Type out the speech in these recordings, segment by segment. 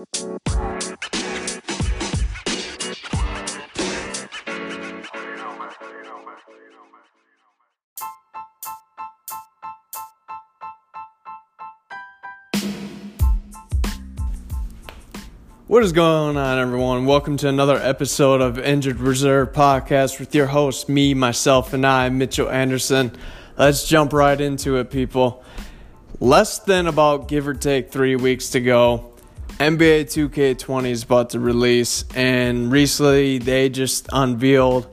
What is going on, everyone? Welcome to another episode of Injured Reserve Podcast with your host, me, myself, and I, Mitchell Anderson. Let's jump right into it, people. Less than about give or take three weeks to go. NBA 2K20 is about to release, and recently they just unveiled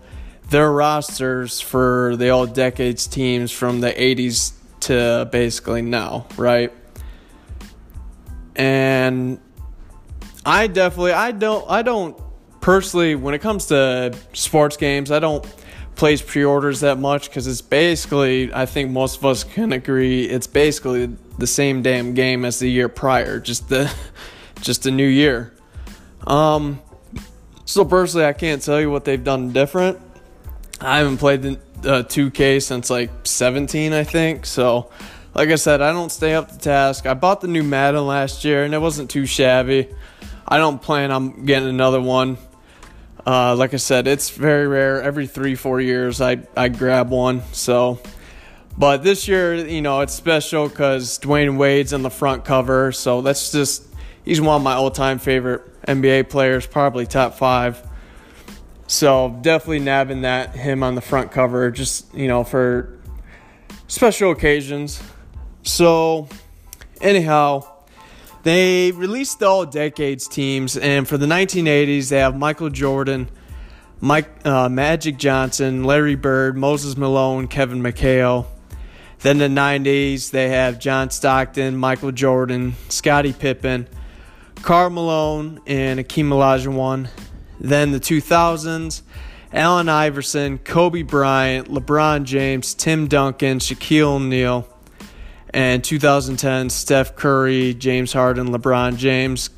their rosters for the old decades teams from the 80s to basically now, right? And I definitely I don't I don't personally when it comes to sports games I don't place pre-orders that much because it's basically I think most of us can agree it's basically the same damn game as the year prior just the just a new year. Um, so personally I can't tell you what they've done different. I haven't played the uh, 2K since like 17 I think so. Like I said, I don't stay up to task. I bought the new Madden last year and it wasn't too shabby. I don't plan on getting another one. Uh, like I said, it's very rare. Every three, four years, I, I grab one. So, but this year, you know, it's special because Dwyane Wade's on the front cover. So that's just, he's one of my all time favorite NBA players, probably top five. So definitely nabbing that, him on the front cover, just, you know, for special occasions. So, anyhow, they released all decades teams, and for the 1980s, they have Michael Jordan, Mike uh, Magic Johnson, Larry Bird, Moses Malone, Kevin McHale. Then the 90s, they have John Stockton, Michael Jordan, Scottie Pippen, Karl Malone, and Akeem Olajuwon. Then the 2000s, Allen Iverson, Kobe Bryant, LeBron James, Tim Duncan, Shaquille O'Neal and 2010 Steph Curry, James Harden, LeBron James,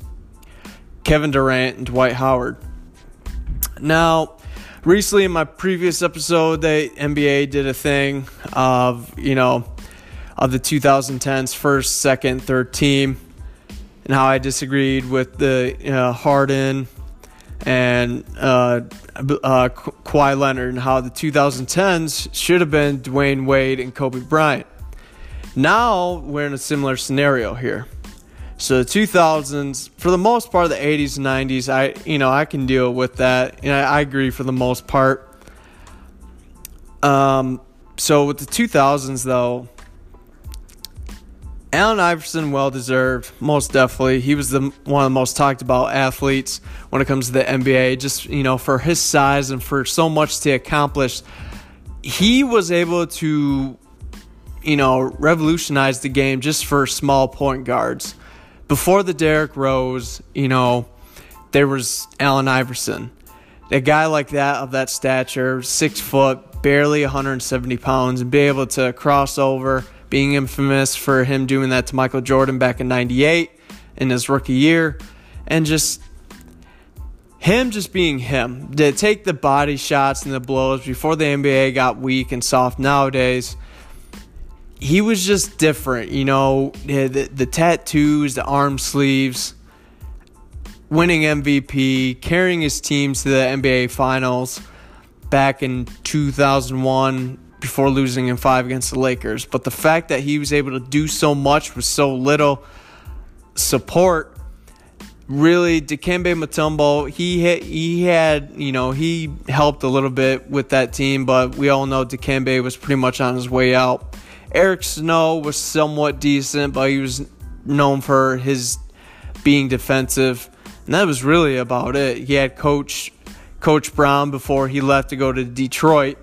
Kevin Durant, and Dwight Howard. Now, recently in my previous episode, the NBA did a thing of, you know, of the 2010s first, second, third team, and how I disagreed with the uh, Harden and uh, uh, Kawhi Leonard, and how the 2010s should have been Dwyane Wade and Kobe Bryant. Now we're in a similar scenario here. So the 2000s, for the most part, the 80s and 90s, I you know I can deal with that, and I, I agree for the most part. Um, so with the 2000s though, Allen Iverson, well deserved, most definitely. He was the one of the most talked about athletes when it comes to the NBA. Just you know, for his size and for so much to accomplish, he was able to you know, revolutionize the game just for small point guards. Before the Derrick Rose, you know, there was Allen Iverson. A guy like that of that stature, six foot, barely 170 pounds, and be able to cross over, being infamous for him doing that to Michael Jordan back in 98 in his rookie year, and just him just being him. To take the body shots and the blows before the NBA got weak and soft nowadays he was just different, you know, the, the tattoos, the arm sleeves, winning MVP, carrying his team to the NBA Finals back in 2001 before losing in five against the Lakers. But the fact that he was able to do so much with so little support really Dikembe Mutombo he had, he had you know he helped a little bit with that team but we all know Dikembe was pretty much on his way out Eric Snow was somewhat decent, but he was known for his being defensive. And that was really about it. He had coach Coach Brown before he left to go to Detroit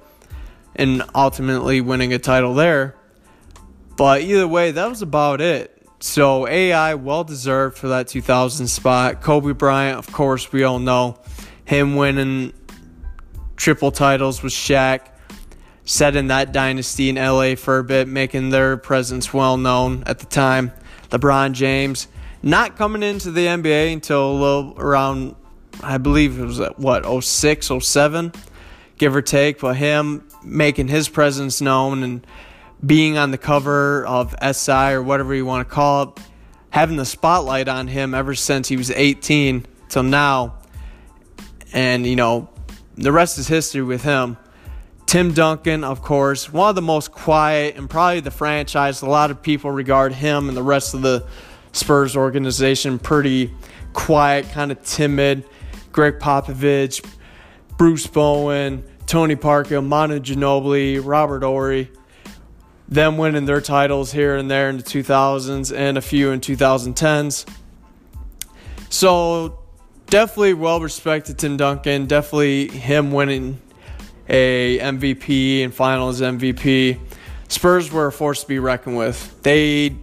and ultimately winning a title there. But either way, that was about it. So AI well deserved for that 2000 spot. Kobe Bryant, of course, we all know him winning triple titles with Shaq setting that dynasty in LA for a bit, making their presence well known at the time. LeBron James not coming into the NBA until around, I believe it was at what, 06, 07, give or take, but him making his presence known and being on the cover of SI or whatever you want to call it, having the spotlight on him ever since he was 18 till now. And, you know, the rest is history with him. Tim Duncan, of course, one of the most quiet and probably the franchise. A lot of people regard him and the rest of the Spurs organization pretty quiet, kind of timid. Gregg Popovich, Bruce Bowen, Tony Parker, Manu Ginobili, Robert Horry, them winning their titles here and there in the 2000s and a few in 2010s. So definitely well respected Tim Duncan. Definitely him winning a MVP and Finals MVP. Spurs were a force to be reckoned with. They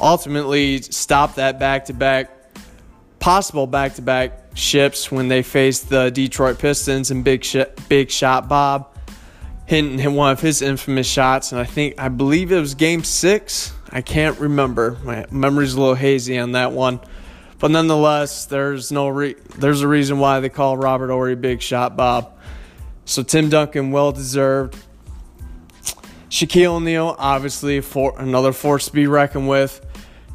ultimately stopped that back to back, possible back to back ships when they faced the Detroit Pistons and Big sh- Big Shot Bob hitting one of his infamous shots, and I think I believe it was Game Six. I can't remember. My memory's a little hazy on that one. But nonetheless, there's no re- there's a reason why they call Robert Horry Big Shot Bob. So Tim Duncan, well deserved. Shaquille O'Neal, obviously for another force to be reckoned with.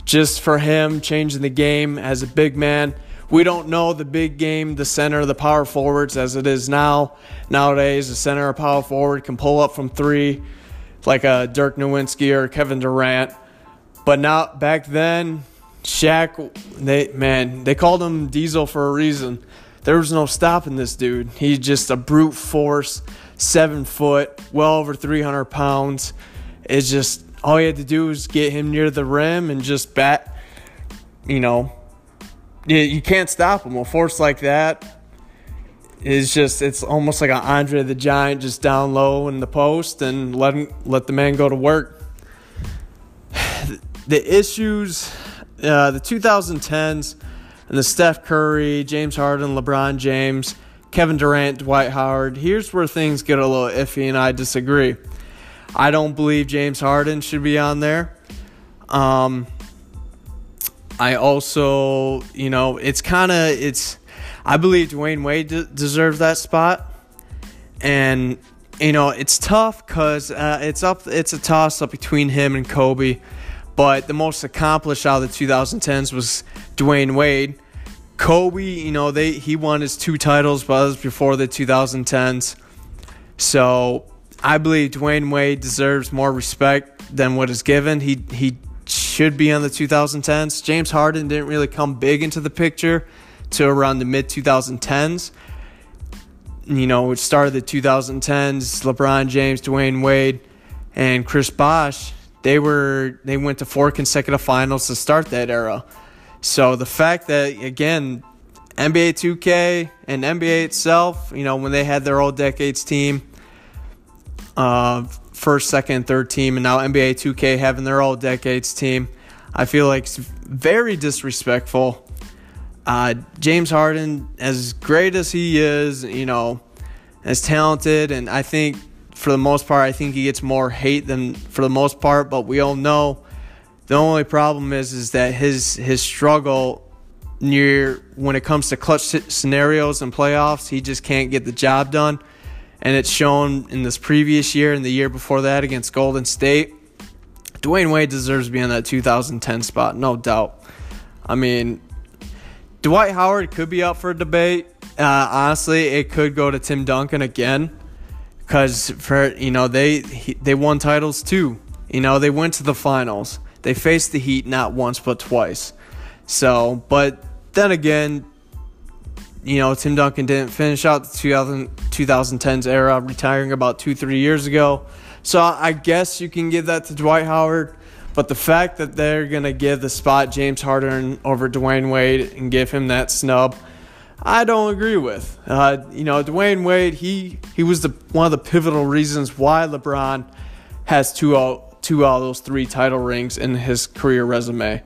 Just for him changing the game as a big man. We don't know the big game, the center, the power forwards as it is now. Nowadays, the center or power forward can pull up from three, like a Dirk Nowitzki or Kevin Durant. But now back then, Shaq, they man, they called him Diesel for a reason. There was no stopping this dude. He's just a brute force, seven foot, well over 300 pounds. It's just all you had to do was get him near the rim and just bat. You know, you, you can't stop him. A force like that is just it's almost like an Andre the Giant just down low in the post and let him, let the man go to work. The issues, uh, the 2010s and the Steph Curry, James Harden, LeBron James, Kevin Durant, Dwight Howard. Here's where things get a little iffy, and I disagree. I don't believe James Harden should be on there. Um, I also, you know, it's kind of it's. I believe Dwyane Wade de- deserves that spot, and you know it's tough because uh, it's up. It's a toss up between him and Kobe, but the most accomplished out of the 2010s was Dwyane Wade. Kobe, you know, they he won his two titles, but was before the 2010s. So I believe Dwyane Wade deserves more respect than what is given. He he should be on the 2010s. James Harden didn't really come big into the picture to around the mid 2010s. You know, it started the 2010s. LeBron James, Dwyane Wade, and Chris Bosh. They were they went to four consecutive finals to start that era. So the fact that again, NBA 2K and NBA itself, you know, when they had their old decades team, uh, first, second, third team, and now NBA 2K having their all decades team, I feel like it's very disrespectful. Uh, James Harden, as great as he is, you know, as talented, and I think for the most part, I think he gets more hate than for the most part. But we all know the only problem is is that his his struggle near when it comes to clutch scenarios and playoffs, he just can't get the job done. And it's shown in this previous year and the year before that against Golden State. Dwyane Wade deserves to be in that 2010 spot, no doubt. I mean, Dwight Howard could be up for a debate. Uh, honestly, it could go to Tim Duncan again because for you know they they won titles too. You know they went to the finals. They faced the Heat not once but twice. So, but then again, you know, Tim Duncan didn't finish out the 2000, 2010s era, retiring about two, three years ago. So I guess you can give that to Dwight Howard. But the fact that they're going to give the spot James Harden over Dwyane Wade and give him that snub, I don't agree with. Uh, you know, Dwyane Wade, he, he was the one of the pivotal reasons why LeBron has two out, two out of those three title rings in his career resume.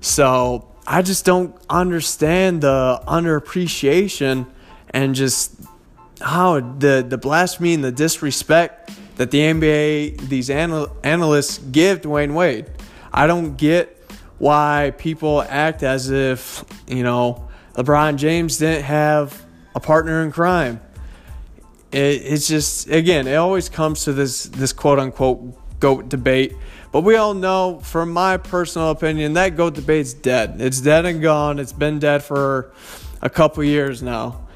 So I just don't understand the underappreciation and just how the, the blasphemy and the disrespect that the NBA, these anal- analysts give Dwyane Wade. I don't get why people act as if, you know, LeBron James didn't have a partner in crime. It, it's just, again, it always comes to this, this quote unquote GOAT debate. But we all know, from my personal opinion, that GOAT debate's dead. It's dead and gone. It's been dead for a couple years now.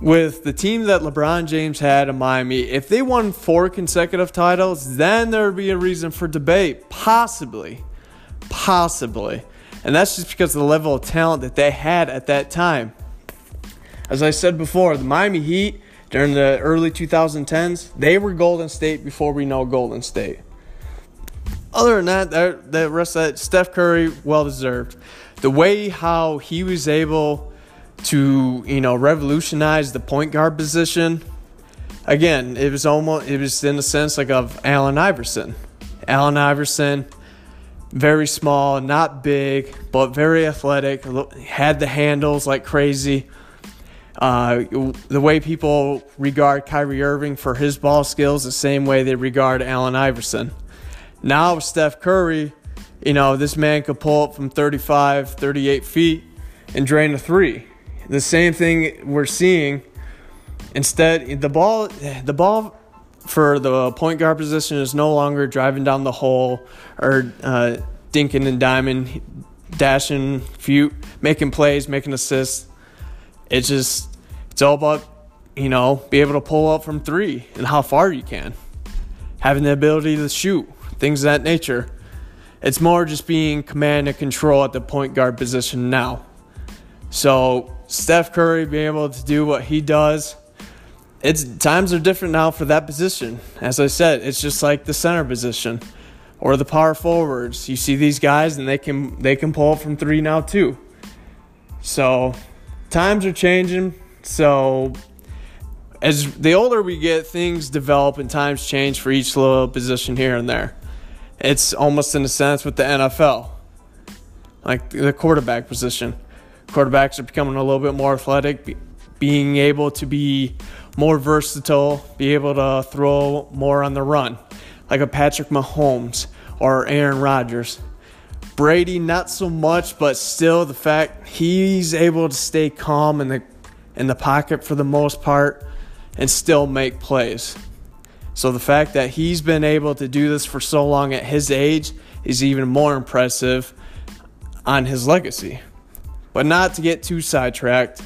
With the team that LeBron James had in Miami, if they won four consecutive titles, then there would be a reason for debate. Possibly. Possibly. And that's just because of the level of talent that they had at that time. As I said before, the Miami Heat during the early 2010s, they were Golden State before we know Golden State. Other than that, that rest of that, Steph Curry, well deserved. The way how he was able to, you know, revolutionize the point guard position. Again, it was almost, it was in the sense like of Allen Iverson. Allen Iverson, very small, not big, but very athletic, had the handles like crazy uh, the way people regard Kyrie Irving for his ball skills, the same way they regard Allen Iverson. Now with Steph Curry, you know, this man could pull up from 35, 38 feet and drain a three. The same thing we're seeing. Instead, the ball, the ball for the point guard position is no longer driving down the hole or uh, dinking and diming, dashing, few, making plays, making assists it's just it's all about you know be able to pull up from three and how far you can, having the ability to shoot things of that nature. It's more just being command and control at the point guard position now. So Steph Curry being able to do what he does. It's times are different now for that position. As I said, it's just like the center position or the power forwards. You see these guys and they can they can pull from 3 now too. So times are changing. So as the older we get, things develop and times change for each little position here and there. It's almost in a sense with the NFL, like the quarterback position. Quarterbacks are becoming a little bit more athletic, being able to be more versatile, be able to throw more on the run, like a Patrick Mahomes or Aaron Rodgers. Brady, not so much, but still the fact he's able to stay calm in the in the pocket for the most part and still make plays. So the fact that he's been able to do this for so long at his age is even more impressive on his legacy. But not to get too sidetracked.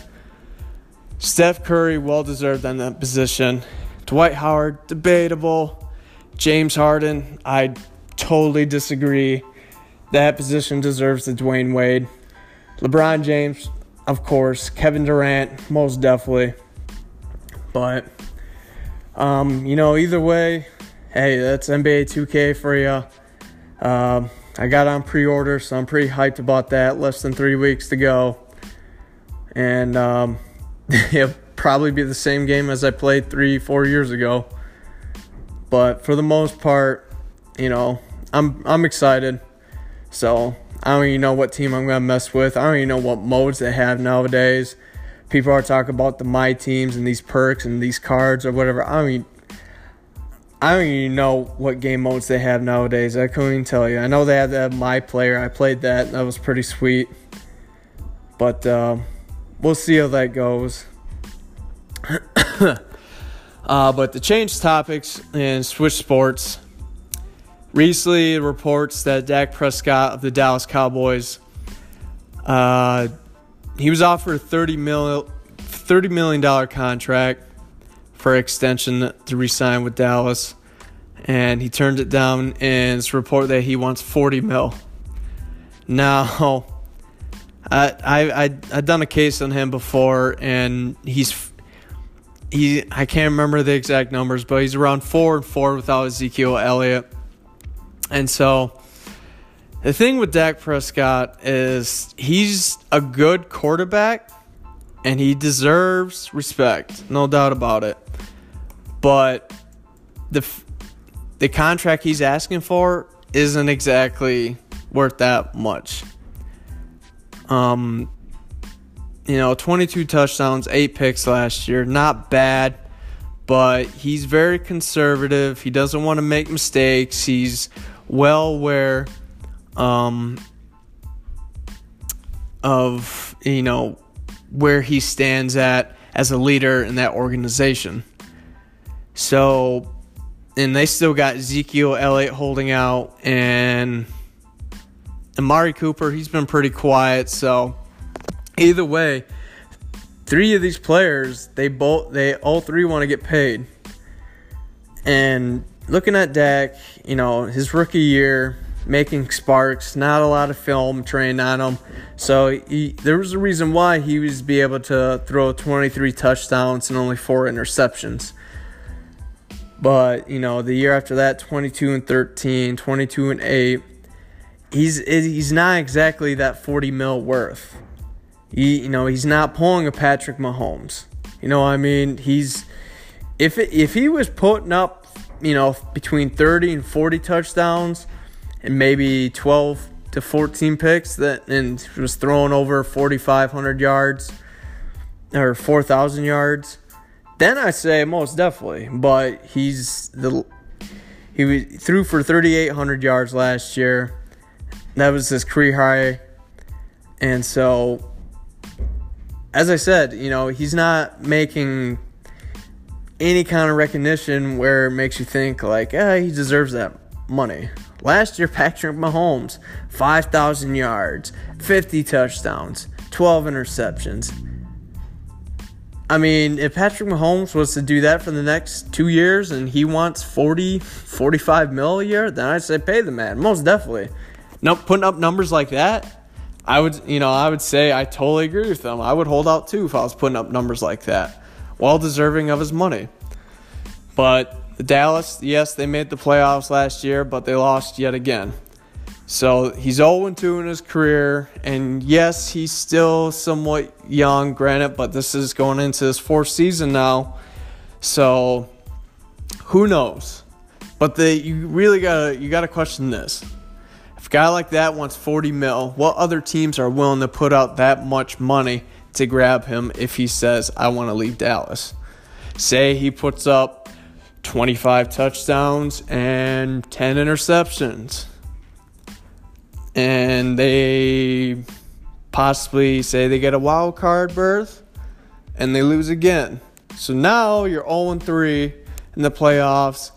Steph Curry, well deserved on that position. Dwight Howard, debatable. James Harden, I totally disagree that position deserves the Dwyane Wade. LeBron James, of course. Kevin Durant, most definitely. But, um, you know, either way, hey, that's NBA 2K for you. Uh, I got on pre order, so I'm pretty hyped about that. Less than three weeks to go. And um, it'll probably be the same game as I played three, four years ago. But for the most part, you know, I'm I'm excited. So I don't even know what team I'm gonna mess with. I don't even know what modes they have nowadays. People are talking about the my teams and these perks and these cards or whatever. I don't I don't even know what game modes they have nowadays. I couldn't even tell you. I know they have that my player. I played that. That was pretty sweet. But uh, we'll see how that goes. uh, but to change topics and switch sports, recently reports that Dak Prescott of the Dallas Cowboys, uh, he was offered a 30 mil, $30 million contract for extension to resign with Dallas, and he turned it down. And it's report that he wants 40 mil. Now, I I I I've done a case on him before, and he's he I can't remember the exact numbers, but he's around four and four without Ezekiel Elliott. And so the thing with Dak Prescott is he's a good quarterback and he deserves respect, no doubt about it. But the the contract he's asking for isn't exactly worth that much. Um you know, 22 touchdowns, 8 picks last year, not bad, but he's very conservative. He doesn't want to make mistakes. He's well aware um, of you know where he stands at as a leader in that organization. So, and they still got Ezekiel Elliott holding out and Amari Cooper, he's been pretty quiet, so either way, three of these players, they both they all three want to get paid. And looking at Dak, you know, his rookie year, making sparks, not a lot of film trained on him. So he, there was a reason why he was be able to throw 23 touchdowns and only four interceptions. But, you know, the year after that, 22 and 13, 22 and 8, he's he's not exactly that 40 mil worth. He, you know, he's not pulling a Patrick Mahomes. You know, I mean, he's if it, if he was putting up, you know, between 30 and 40 touchdowns and maybe 12 to 14 picks that and was throwing over 4500 yards or 4000 yards, then I say most definitely, but he's the he threw for 3800 yards last year. That was his career high. And so as I said, you know, he's not making any kind of recognition where it makes you think like, yeah, he deserves that money. Last year, Patrick Mahomes, 5,000 yards, 50 touchdowns, 12 interceptions. I mean, if Patrick Mahomes was to do that for the next two years and he wants 40, 45 mil a year, then I'd say pay the man. Most definitely. No, putting up numbers like that, I would, you know, I would say I totally agree with them. I would hold out too if I was putting up numbers like that. Well deserving of his money. But Dallas, yes, they made the playoffs last year, but they lost yet again. So he's 0 2 in his career, and yes, he's still somewhat young, granted, but this is going into his fourth season now. So who knows? But the you really gotta you gotta question this. If a guy like that wants 40 mil, what other teams are willing to put out that much money to grab him if he says, I want to leave Dallas? Say he puts up 25 touchdowns and 10 interceptions. And they possibly say they get a wild card berth and they lose again. So now you're 0 3 in the playoffs.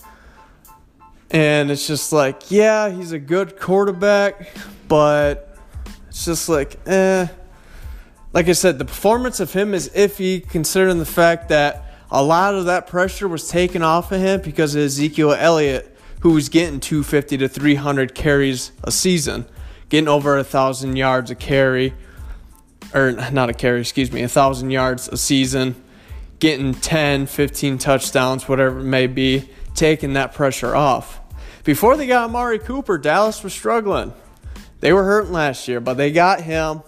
And it's just like, yeah, he's a good quarterback, but it's just like, eh. Like I said, the performance of him is iffy considering the fact that a lot of that pressure was taken off of him because of Ezekiel Elliott, who was getting 250 to 300 carries a season, getting over a thousand yards a carry, or not a carry, excuse me, a thousand yards a season, getting 10, 15 touchdowns, whatever it may be, taking that pressure off. Before they got Amari Cooper, Dallas was struggling. They were hurting last year, but they got him.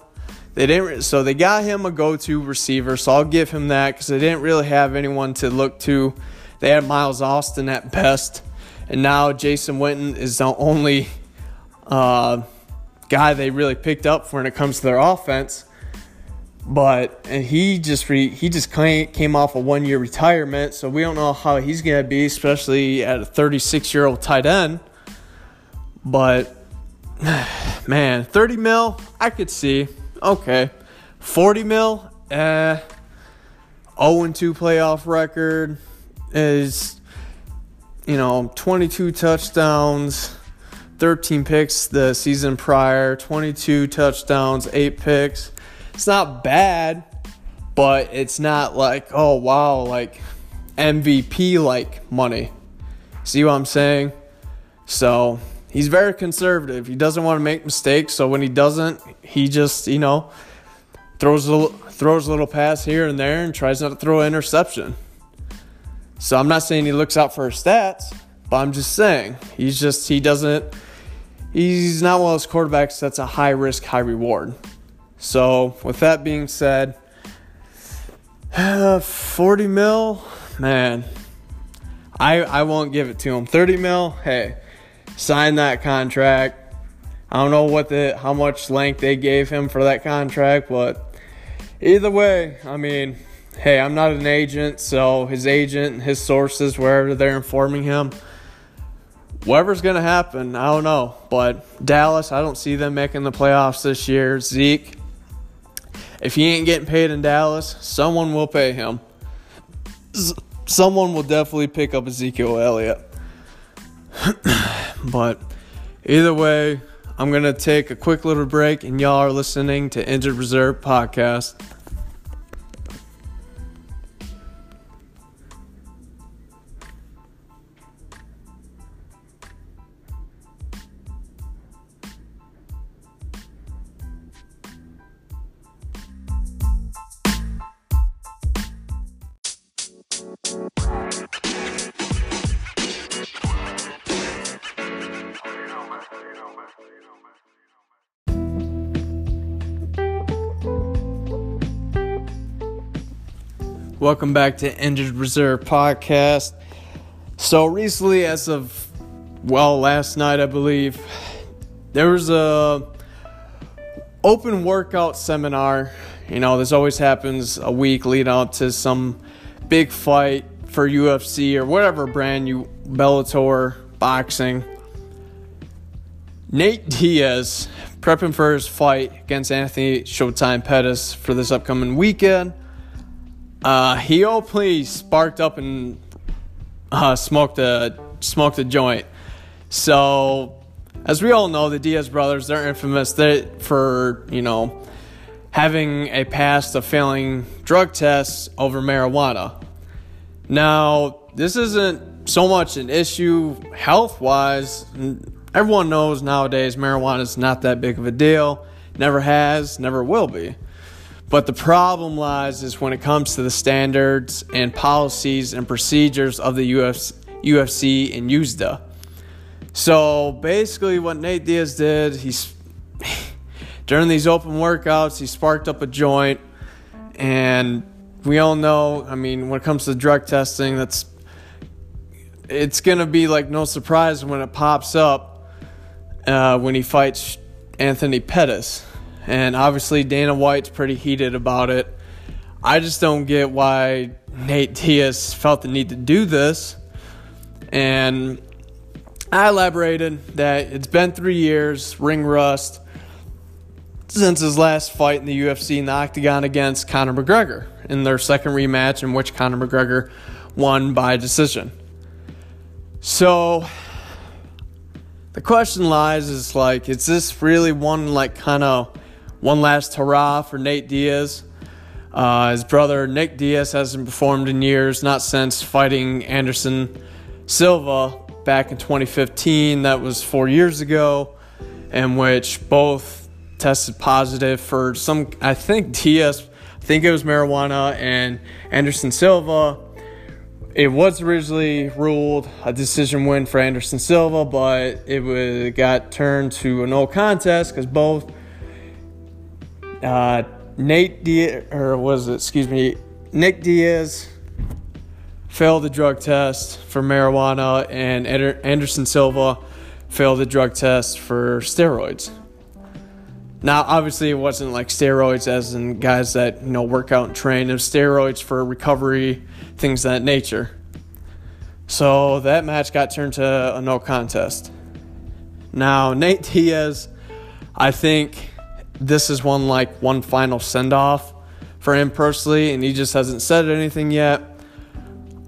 They didn't, so they got him a go-to receiver. So I'll give him that because they didn't really have anyone to look to. They had Miles Austin at best, and now Jason Witten is the only uh, guy they really picked up when it comes to their offense. But and he just re, he just came off a one year retirement, so we don't know how he's gonna be, especially at a 36 year old tight end. But man, 30 mil, I could see okay. 40 mil, eh. 0 2 playoff record is, you know, 22 touchdowns, 13 picks the season prior, 22 touchdowns, 8 picks. It's not bad, but it's not like, oh, wow, like MVP like money. See what I'm saying? So he's very conservative. He doesn't want to make mistakes, so when he doesn't, he just, you know, throws a little, throws a little pass here and there and tries not to throw an interception. So I'm not saying he looks out for his stats, but I'm just saying he's just he doesn't he's not one of those quarterbacks that's a high risk, high reward. So with that being said, 40 mil, man, I I won't give it to him. 30 mil, hey, sign that contract. I don't know what the how much length they gave him for that contract, but either way, I mean, hey, I'm not an agent, so his agent, his sources, wherever they're informing him, whatever's gonna happen, I don't know. But Dallas, I don't see them making the playoffs this year. Zeke, if he ain't getting paid in Dallas, someone will pay him. Someone will definitely pick up Ezekiel Elliott. but either way, I'm going to take a quick little break, and y'all are listening to Injured Reserve Podcast. Welcome back to Injured Reserve Podcast. So recently, as of well, last night I believe, there was a open workout seminar. You know, this always happens a week leading up to some big fight for UFC or whatever brand you Bellator boxing. Nate Diaz prepping for his fight against Anthony Showtime Pettis for this upcoming weekend. Uh, he openly sparked up and uh, smoked a smoked a joint. So, as we all know, the Diaz brothers they're infamous for you know having a past of failing drug tests over marijuana. Now, this isn't so much an issue health wise. Everyone knows nowadays marijuana is not that big of a deal. Never has, never will be. But the problem lies is when it comes to the standards and policies and procedures of the UFC, UFC and USADA. So basically, what Nate Diaz did, he's during these open workouts, he sparked up a joint, and we all know. I mean, when it comes to drug testing, that's it's gonna be like no surprise when it pops up uh, when he fights Anthony Pettis and obviously Dana White's pretty heated about it. I just don't get why Nate Diaz felt the need to do this. And I elaborated that it's been three years, ring rust, since his last fight in the UFC in the Octagon against Conor McGregor in their second rematch, in which Conor McGregor won by decision. So the question lies is like, is this really one like kind of one last hurrah for Nate Diaz. Uh, his brother Nick Diaz hasn't performed in years, not since fighting Anderson Silva back in 2015. That was four years ago, in which both tested positive for some, I think Diaz, I think it was marijuana, and Anderson Silva. It was originally ruled a decision win for Anderson Silva, but it was, got turned to a no contest because both uh, Nate Diaz, or was it, excuse me, Nick Diaz failed the drug test for marijuana, and Anderson Silva failed the drug test for steroids. Now, obviously, it wasn't like steroids as in guys that you know work out and train. It was steroids for recovery, things of that nature. So that match got turned to a no contest. Now, Nate Diaz, I think this is one like one final send off for him personally, and he just hasn't said anything yet.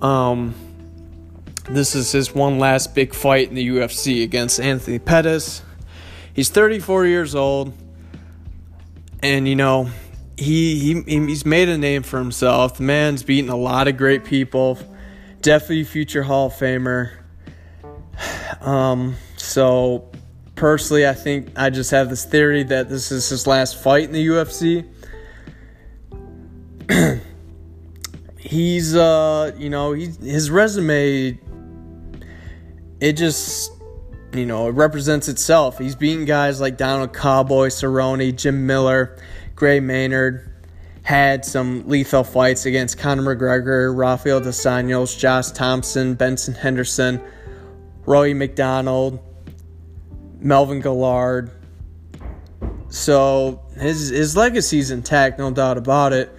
Um, this is his one last big fight in the UFC against Anthony Pettis. He's 34 years old, and you know he, he he's made a name for himself. The man's beaten a lot of great people, definitely future Hall of Famer. Um, so personally, I think I just have this theory that this is his last fight in the UFC. he's, uh, you know, he's, his resume, it just, you know, it represents itself. He's beaten guys like Donald Cowboy, Cerrone, Jim Miller, Gray Maynard. Had some lethal fights against Conor McGregor, Rafael Dos Anjos, Josh Thomson, Benson Henderson, Roy MacDonald, Melvin Guillard. So his his legacy's intact, no doubt about it.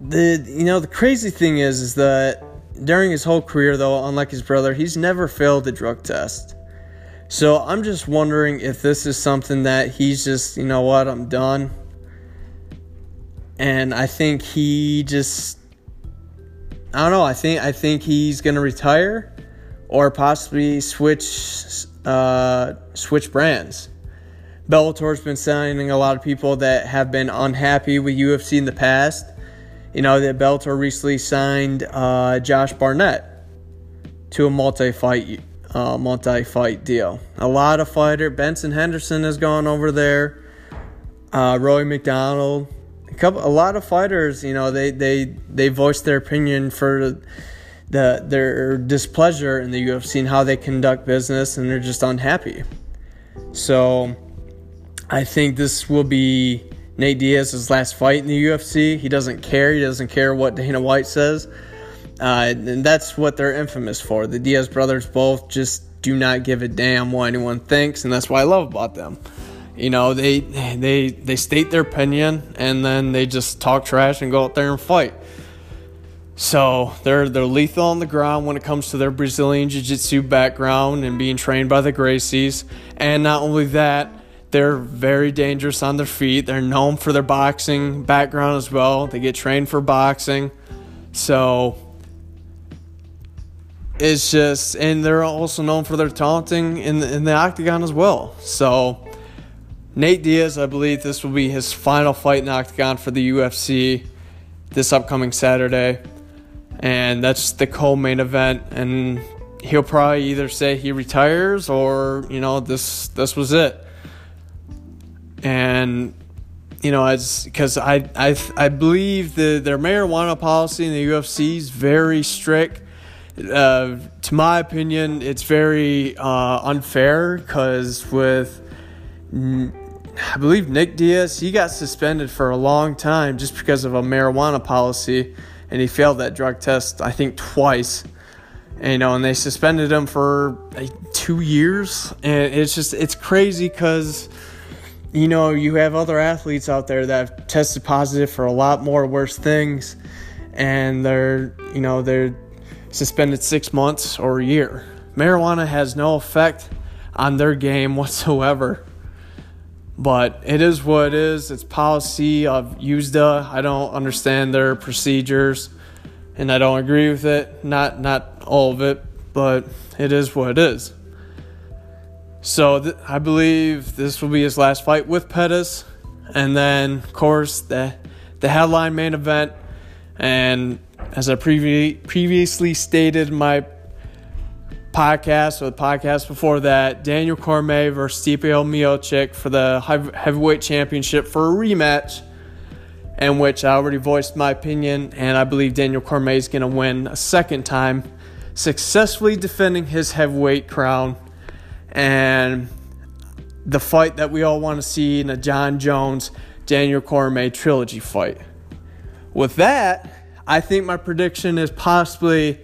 The you know the crazy thing is is that during his whole career though, unlike his brother, he's never failed a drug test. So I'm just wondering if this is something that he's just, you know what, I'm done. And I think he just I don't know, I think I think he's going to retire or possibly switch uh, switch brands. Bellator's been signing a lot of people that have been unhappy with UFC in the past. You know that Bellator recently signed uh, Josh Barnett to a multi-fight uh, multi-fight deal. A lot of fighter Benson Henderson has gone over there. Uh, Roy MacDonald, a couple, a lot of fighters. You know they they they voiced their opinion for the their displeasure in the UFC and how they conduct business, and they're just unhappy. So I think this will be Nate Diaz's last fight in the UFC. He doesn't care. He doesn't care what Dana White says. Uh, and that's what they're infamous for. The Diaz brothers both just do not give a damn what anyone thinks, and that's what I love about them. You know, they they they state their opinion and then they just talk trash and go out there and fight. So they're they're lethal on the ground when it comes to their Brazilian jiu-jitsu background and being trained by the Gracies. And not only that, they're very dangerous on their feet. They're known for their boxing background as well. They get trained for boxing. So it's just and they're also known for their taunting in the, in the octagon as well. So Nate Diaz, I believe this will be his final fight in the octagon for the UFC this upcoming Saturday and that's the co-main event. And he'll probably either say he retires or you know this this was it. And you know as because I, I i believe the their marijuana policy in the ufc is very strict. Uh, to my opinion it's very uh, unfair because with i believe nick diaz he got suspended for a long time just because of a marijuana policy and he failed that drug test I think twice. And, you know, and they suspended him for like, two years, and it's just it's crazy because you know you have other athletes out there that have tested positive for a lot more worse things, and they're you know they're suspended six months or a year. Marijuana has no effect on their game whatsoever. But it is what it is. It's policy of USADA. I don't understand their procedures, and I don't agree with it. Not not all of it, but it is what it is. So th- I believe this will be his last fight with Pettis, and then of course the the headline main event. And as I previ- previously stated, my podcast or the podcast before that, Daniel Cormier versus Stipe Miocic for the heavyweight championship for a rematch, in which I already voiced my opinion, and I believe Daniel Cormier is going to win a second time, successfully defending his heavyweight crown, and the fight that we all want to see in a Jon Jones Daniel Cormier trilogy fight. With that, I think my prediction is possibly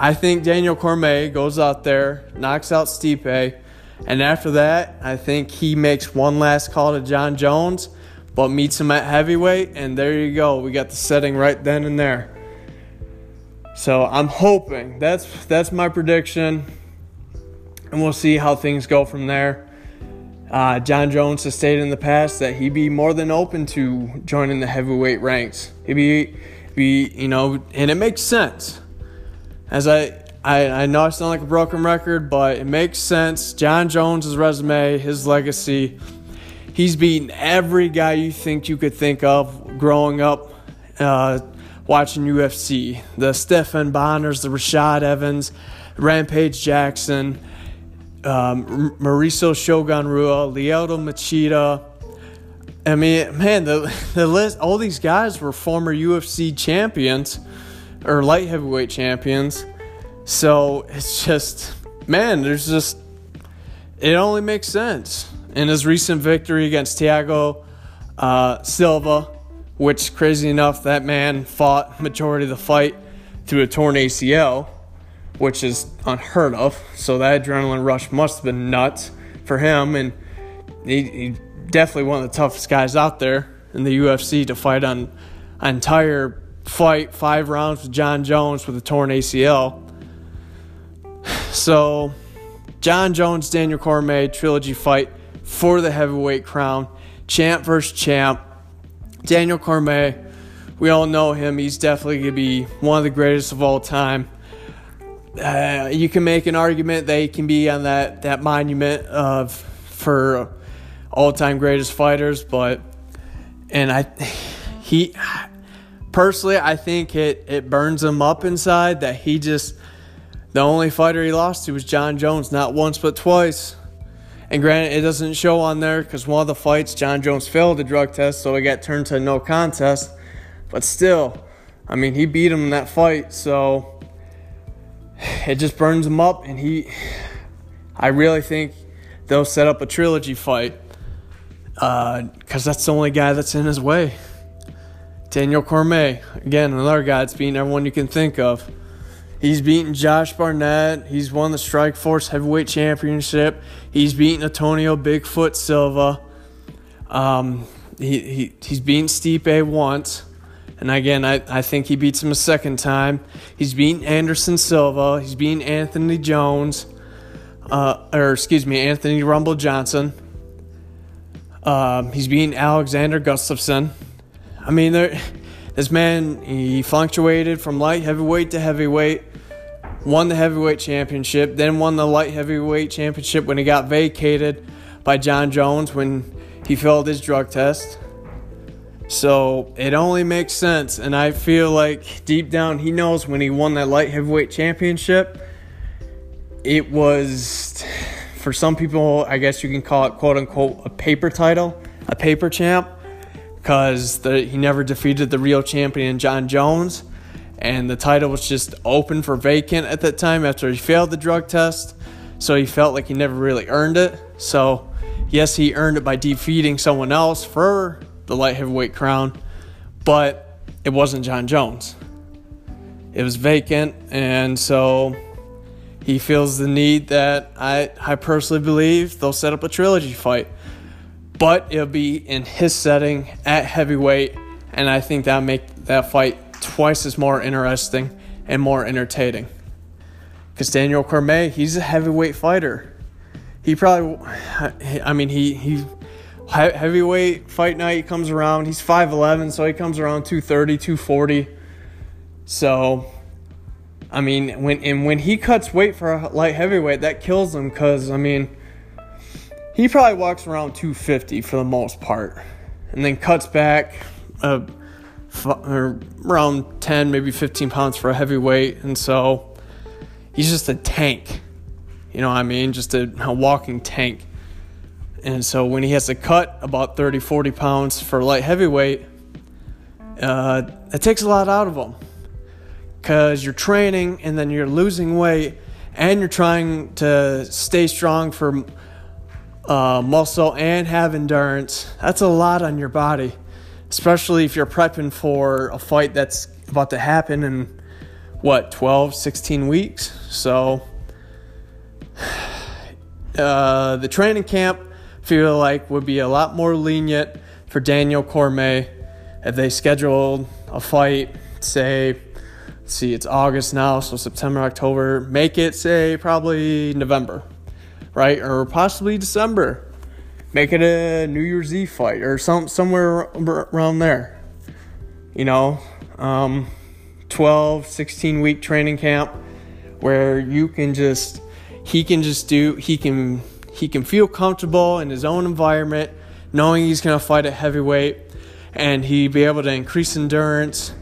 I think Daniel Cormier goes out there, knocks out Stipe, and after that, I think he makes one last call to Jon Jones, but meets him at heavyweight, and there you go. We got the setting right then and there. So I'm hoping that's that's my prediction, and we'll see how things go from there. Uh, Jon Jones has stated in the past that he'd be more than open to joining the heavyweight ranks. He'd be, be you know, and it makes sense as I, I, I know I sound like a broken record, but it makes sense. Jon Jones' resume, his legacy, he's beaten every guy you think you could think of growing up uh, watching UFC. The Stephan Bonnars, the Rashad Evans, Rampage Jackson, um, Mauricio Shogun Rua, Lyoto Machida. I mean, man, the, the list, all these guys were former UFC champions or light heavyweight champions. So it's just, man, there's just, it only makes sense. In his recent victory against Thiago uh, Silva, which crazy enough, that man fought majority of the fight through a torn ACL, which is unheard of. So that adrenaline rush must have been nuts for him, and he, he definitely one of the toughest guys out there in the UFC to fight on an entire fight, five rounds with Jon Jones with a torn ACL. So, Jon Jones, Daniel Cormier trilogy fight for the heavyweight crown. Champ versus champ. Daniel Cormier, we all know him. He's definitely going to be one of the greatest of all time. uh, you can make an argument they can be on that, that monument of for all time greatest fighters, but and I he personally I think it it burns him up inside that he just the only fighter he lost to was Jon Jones, not once but twice. And granted, it doesn't show on there because one of the fights, Jon Jones failed the drug test, so it got turned to no contest. But still, I mean, he beat him in that fight, so it just burns him up. And he, I really think they'll set up a trilogy fight because uh, that's the only guy that's in his way. Daniel Cormier, again, another guy that's beating everyone you can think of. He's beaten Josh Barnett. He's won the Strikeforce Heavyweight Championship. He's beaten Antonio Bigfoot Silva. Um, he, he, he's beaten Stipe once. And again, I, I think he beats him a second time. He's beaten Anderson Silva. He's beaten Anthony Jones. Uh, or, excuse me, Anthony Rumble Johnson. Um, he's beaten Alexander Gustafsson. I mean, there, this man, he fluctuated from light heavyweight to heavyweight, won the heavyweight championship, then won the light heavyweight championship when he got vacated by Jon Jones when he failed his drug test. So it only makes sense. And I feel like deep down he knows when he won that light heavyweight championship, it was, for some people, I guess you can call it quote unquote a paper title, a paper champ because he never defeated the real champion Jon Jones, and the title was just open for vacant at that time after he failed the drug test. So he felt like he never really earned it. So yes, he earned it by defeating someone else for the light heavyweight crown, but it wasn't Jon Jones. It was vacant, and so he feels the need that I, I personally believe they'll set up a trilogy fight but it'll be in his setting at heavyweight, and I think that'll make that fight twice as more interesting and more entertaining. Because Daniel Cormier, he's a heavyweight fighter. He probably, I mean, he he heavyweight fight night comes around. He's 5'11, so he comes around 230, 240. So, I mean, when and when he cuts weight for a light heavyweight, that kills him because I mean he probably walks around 250 for the most part, and then cuts back uh, f- around 10, maybe 15 pounds for a heavyweight, and so he's just a tank. You know what I mean? Just a, a walking tank. And so when he has to cut about 30, 40 pounds for light heavyweight, uh, it takes a lot out of him because you're training and then you're losing weight and you're trying to stay strong for uh, muscle and have endurance. That's a lot on your body, especially if you're prepping for a fight that's about to happen in what 12, 16 weeks. So uh, the training camp feel like would be a lot more lenient for Daniel Cormier if they scheduled a fight, say, see, it's August now, so September, October, make it say probably November right? Or possibly December. Make it a New Year's Eve fight or some somewhere around there. You know, um, 12, 16 week training camp where you can just he can just do he can he can feel comfortable in his own environment knowing he's going to fight at heavyweight and he be able to increase endurance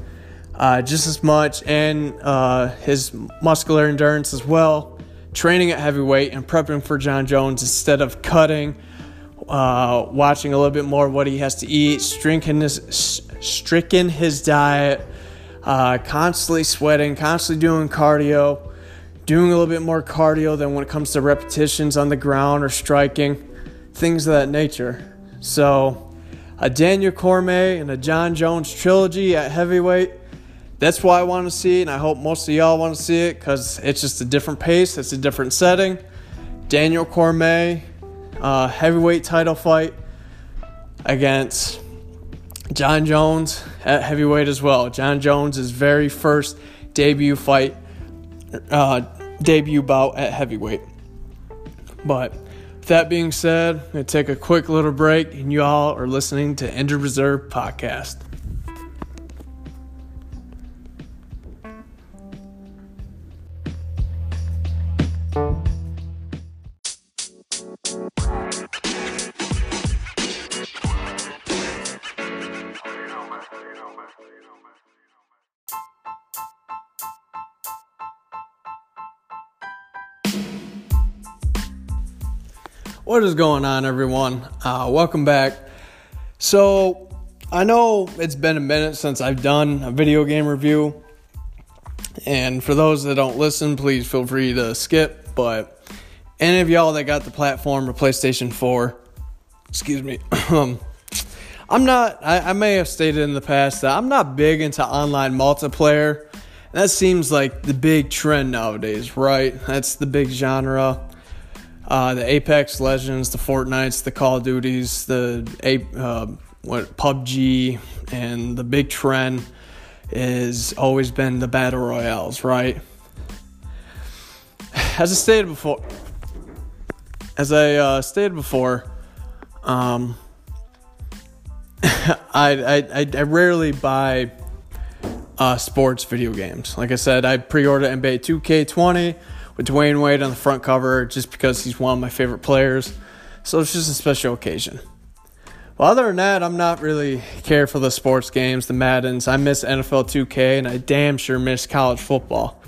uh, just as much and uh, his muscular endurance as well training at heavyweight and prepping for Jon Jones instead of cutting, uh, watching a little bit more what he has to eat, stricken his, stricken his diet, uh, constantly sweating, constantly doing cardio, doing a little bit more cardio than when it comes to repetitions on the ground or striking, things of that nature. So, a Daniel Cormier and a Jon Jones trilogy at heavyweight that's why I want to see it, and I hope most of y'all want to see it because it's just a different pace, it's a different setting. Daniel Cormier, uh, heavyweight title fight against Jon Jones at heavyweight as well. Jon Jones' very first debut fight, uh, debut bout at heavyweight. But that being said, I'm going to take a quick little break, and you all are listening to Injured Reserve Podcast. What is going on, everyone? Uh, welcome back. So, I know it's been a minute since I've done a video game review, and for those that don't listen, please feel free to skip. But any of y'all that got the platform or PlayStation 4, excuse me, I'm not, I, I may have stated in the past that I'm not big into online multiplayer. That seems like the big trend nowadays, right? That's the big genre uh, the Apex Legends, the Fortnites, the Call of Duties, the uh, what PUBG, and the big trend is always been the battle royales, right? As I stated before, as I uh, stated before, um, I, I I rarely buy uh, sports video games. Like I said, I pre-ordered NBA 2K20 with Dwyane Wade on the front cover just because he's one of my favorite players. So it's just a special occasion. Well, other than that, I'm not really care for the sports games, the Maddens. I miss NFL 2K, and I damn sure miss college football.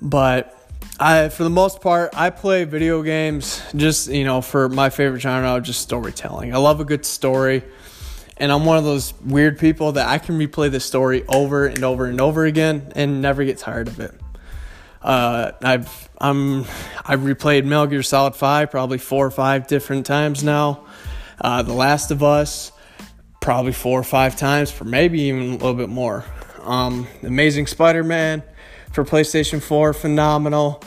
But I, for the most part, I play video games just you know for my favorite genre, just storytelling. I love a good story, and I'm one of those weird people that I can replay the story over and over and over again and never get tired of it. Uh, I've I'm I've replayed Metal Gear Solid Five probably four or five different times now. Uh, the Last of Us probably four or five times, for maybe even a little bit more. Um, Amazing Spider-Man for PlayStation Four, phenomenal.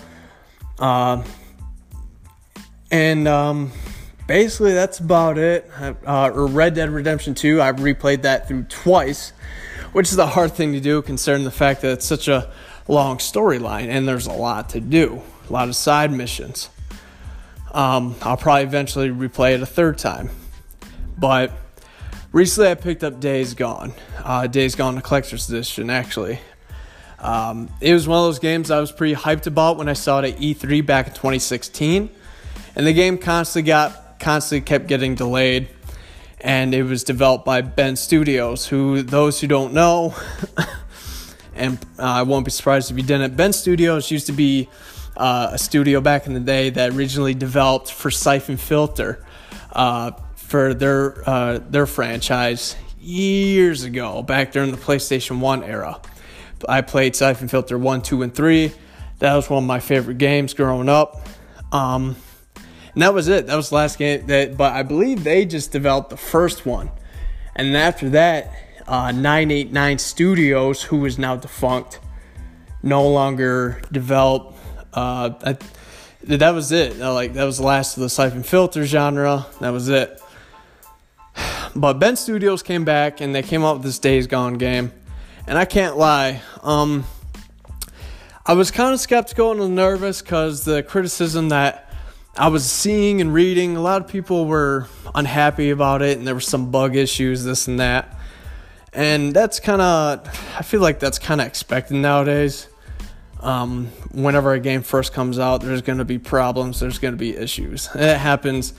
Uh, and um, basically that's about it. Uh, Red Dead Redemption Two, I've replayed that through twice, which is a hard thing to do considering the fact that it's such a long storyline, and there's a lot to do, a lot of side missions. Um, I'll probably eventually replay it a third time. But recently I picked up Days Gone. Uh, Days Gone, the collector's edition, actually. Um, it was one of those games I was pretty hyped about when I saw it at E3 back in 2016. And the game constantly got, constantly kept getting delayed. And it was developed by Bend Studios, who, those who don't know, and uh, I won't be surprised if you didn't. Bend Studios used to be uh, a studio back in the day that originally developed for Siphon Filter uh, for their uh, their franchise years ago, back during the PlayStation One era. I played Siphon Filter one, two, and three. That was one of my favorite games growing up. Um, and that was it. That was the last game that, but I believe they just developed the first one. And after that, uh, 989 Studios, who is now defunct, no longer developed. Uh, I, that was it. Like that was the last of the siphon filter genre. That was it. But Bend Studios came back and they came out with this Days Gone game, and I can't lie. Um, I was kind of skeptical and nervous because the criticism that I was seeing and reading, a lot of people were unhappy about it, and there were some bug issues, this and that. And that's kind of, I feel like that's kind of expected nowadays. Um, whenever a game first comes out, there's going to be problems, there's going to be issues. It happens.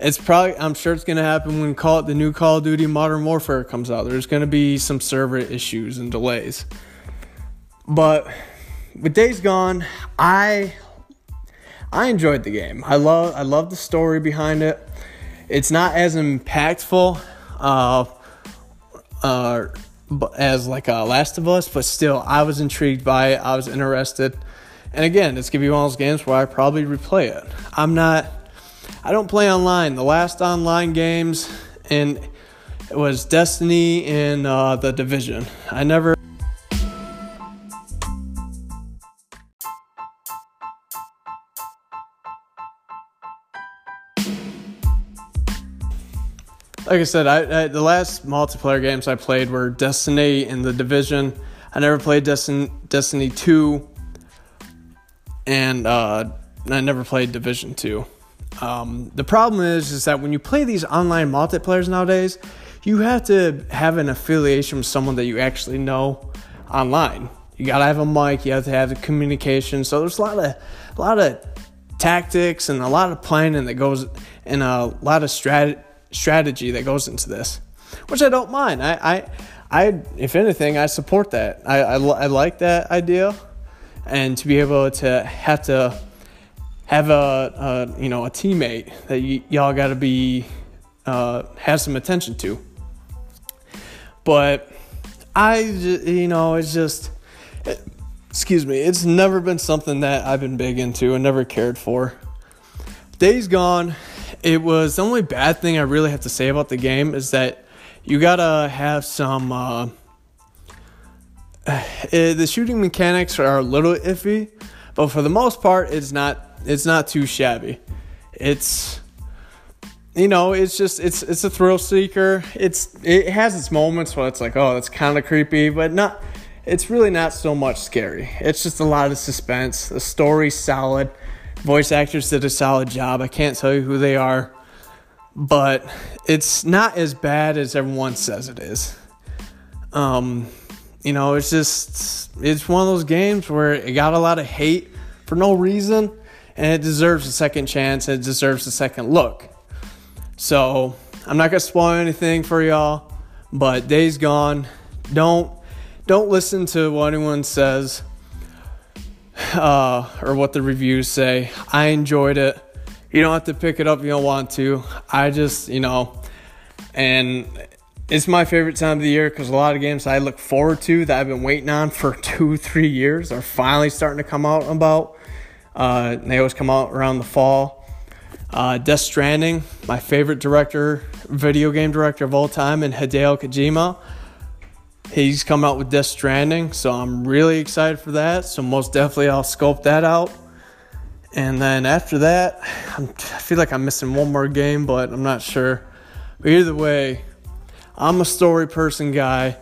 It's probably, I'm sure it's going to happen when call, it the new Call of Duty Modern Warfare comes out. There's going to be some server issues and delays. But with Days Gone, I I enjoyed the game. I love I love the story behind it. It's not as impactful. Uh, uh, as like a Last of Us, but still, I was intrigued by it. I was interested. And again, it's gonna be one of those games where I probably replay it. I'm not. I don't play online. The last online games and it was Destiny and uh, the Division. I never. Like I said, I, I, the last multiplayer games I played were Destiny and the Division. I never played Destiny Destiny two, and uh, I never played Division two. Um, the problem is, is that when you play these online multiplayers nowadays, you have to have an affiliation with someone that you actually know online. You gotta have a mic. You have to have the communication. So there's a lot of a lot of tactics and a lot of planning that goes and a lot of strategy strategy that goes into this, which I don't mind. I, I, I if anything, I support that. I, I, I like that idea, and to be able to have to have a, a you know a teammate that y- y'all got to be uh, have some attention to. But I you know it's just excuse me it's never been something that I've been big into and never cared for. Days Gone, it was the only bad thing I really have to say about the game is that you gotta have some. Uh, the shooting mechanics are a little iffy, but for the most part, it's not. It's not too shabby. It's you know, it's just it's it's a thrill seeker. It's it has its moments where it's like, oh, that's kind of creepy, but not. It's really not so much scary. It's just a lot of suspense. The story's solid. Voice actors did a solid job. I can't tell you who they are, but it's not as bad as everyone says it is. Um, you know, it's just it's one of those games where it got a lot of hate for no reason, and it deserves a second chance. It deserves a second look. So I'm not gonna spoil anything for y'all, but Days Gone. Don't don't listen to what anyone says uh, or what the reviews say. I enjoyed it. You don't have to pick it up if you don't want to. I just, you know, and it's my favorite time of the year because a lot of games I look forward to that I've been waiting on for two, three years are finally starting to come out about. Uh, they always come out around the fall. Uh, Death Stranding, my favorite director, video game director of all time, and Hideo Kojima. He's come out with Death Stranding, so I'm really excited for that. So most definitely I'll scope that out. And then after that, I'm, i feel like I'm missing one more game, but I'm not sure. But either way, I'm a story person guy.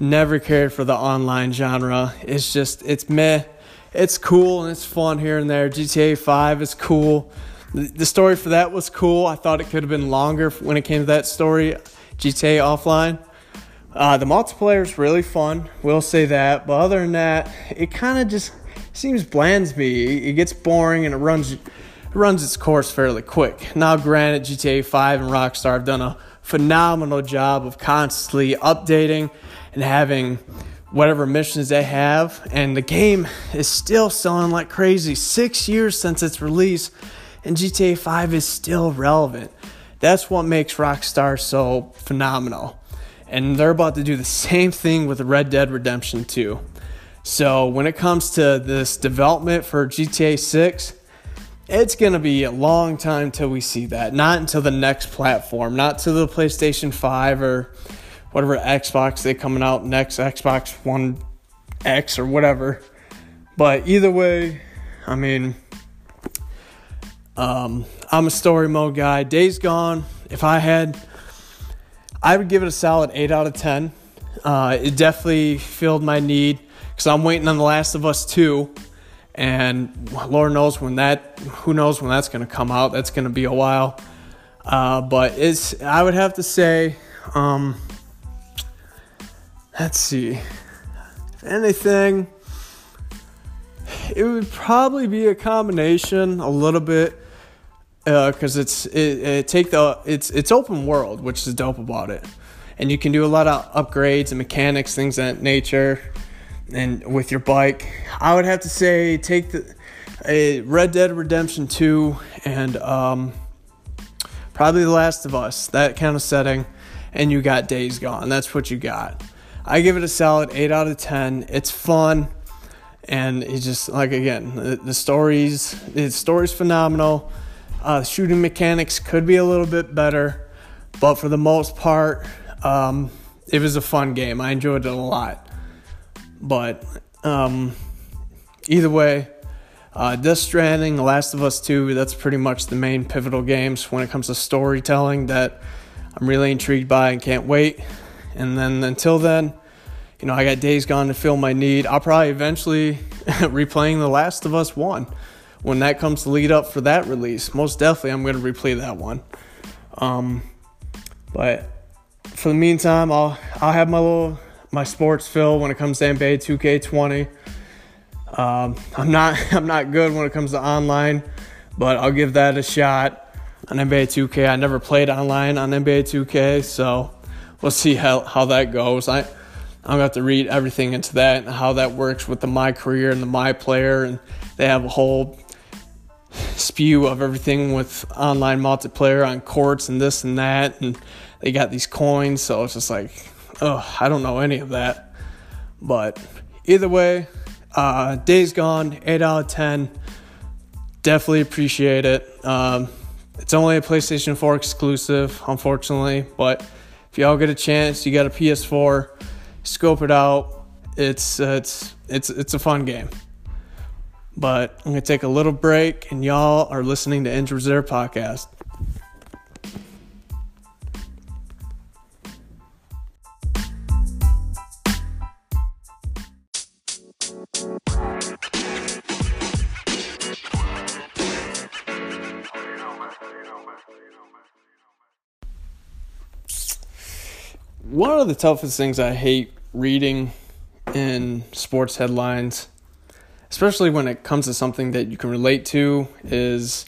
Never cared for the online genre. It's just it's meh. It's cool and it's fun here and there. GTA 5 is cool. The story for that was cool. I thought it could have been longer when it came to that story. GTA Offline. Uh, the multiplayer is really fun, we'll say that. But other than that, it kind of just seems bland to me. It gets boring and it runs it runs its course fairly quick. Now, granted, GTA 5 and Rockstar have done a phenomenal job of constantly updating and having whatever missions they have, and the game is still selling like crazy. Six years since its release, and GTA 5 is still relevant. That's what makes Rockstar so phenomenal and they're about to do the same thing with Red Dead Redemption 2. So when it comes to this development for GTA 6, it's going to be a long time till we see that. Not until the next platform, not to the PlayStation 5 or whatever Xbox they coming out next, Xbox One X or whatever. But either way, I mean, um, I'm a story mode guy. Days Gone. If I had I would give it a solid 8 out of 10. Uh, it definitely filled my need because I'm waiting on The Last of Us 2. And Lord knows when that, who knows when that's going to come out. That's going to be a while. Uh, but it's, I would have to say, um, let's see, if anything, it would probably be a combination a little bit because uh, it's it, it, take the it's it's open world, which is dope about it, and you can do a lot of upgrades and mechanics, things that nature, and with your bike. I would have to say take the a Red Dead Redemption two and um, probably The Last of Us, that kind of setting, and you got Days Gone. That's what you got. I give it a solid eight out of ten. It's fun and it's just like again the, the stories the story's phenomenal uh, shooting mechanics could be a little bit better, but for the most part, um, it was a fun game. I enjoyed it a lot. But um, either way, uh, Death Stranding, The Last of Us 2, that's pretty much the main pivotal games when it comes to storytelling that I'm really intrigued by and can't wait. And then until then, you know, I got Days Gone to fill my need. I'll probably eventually replaying The Last of Us 1 when that comes to lead up for that release, most definitely I'm going to replay that one. Um, but for the meantime, I'll I'll have my little my sports fill when it comes to NBA 2K20. Um, I'm not I'm not good when it comes to online, but I'll give that a shot on NBA 2K. I never played online on NBA 2K, so we'll see how, how that goes. I I'm gonna have to read everything into that and how that works with the my career and the my player, and they have a whole spew of everything with online multiplayer on courts and this and that, and they got these coins, so it's just like, oh, I don't know any of that. But either way, uh, Days Gone, 8 out of 10. Definitely appreciate it. Um, it's only a PlayStation 4 exclusive, unfortunately, but if y'all get a chance, you got a PS4, scope it out. It's uh, it's it's it's a fun game. But I'm gonna take a little break, and y'all are listening to Injured Reserve podcast. one of the toughest things I hate reading in sports headlines, especially when it comes to something that you can relate to, is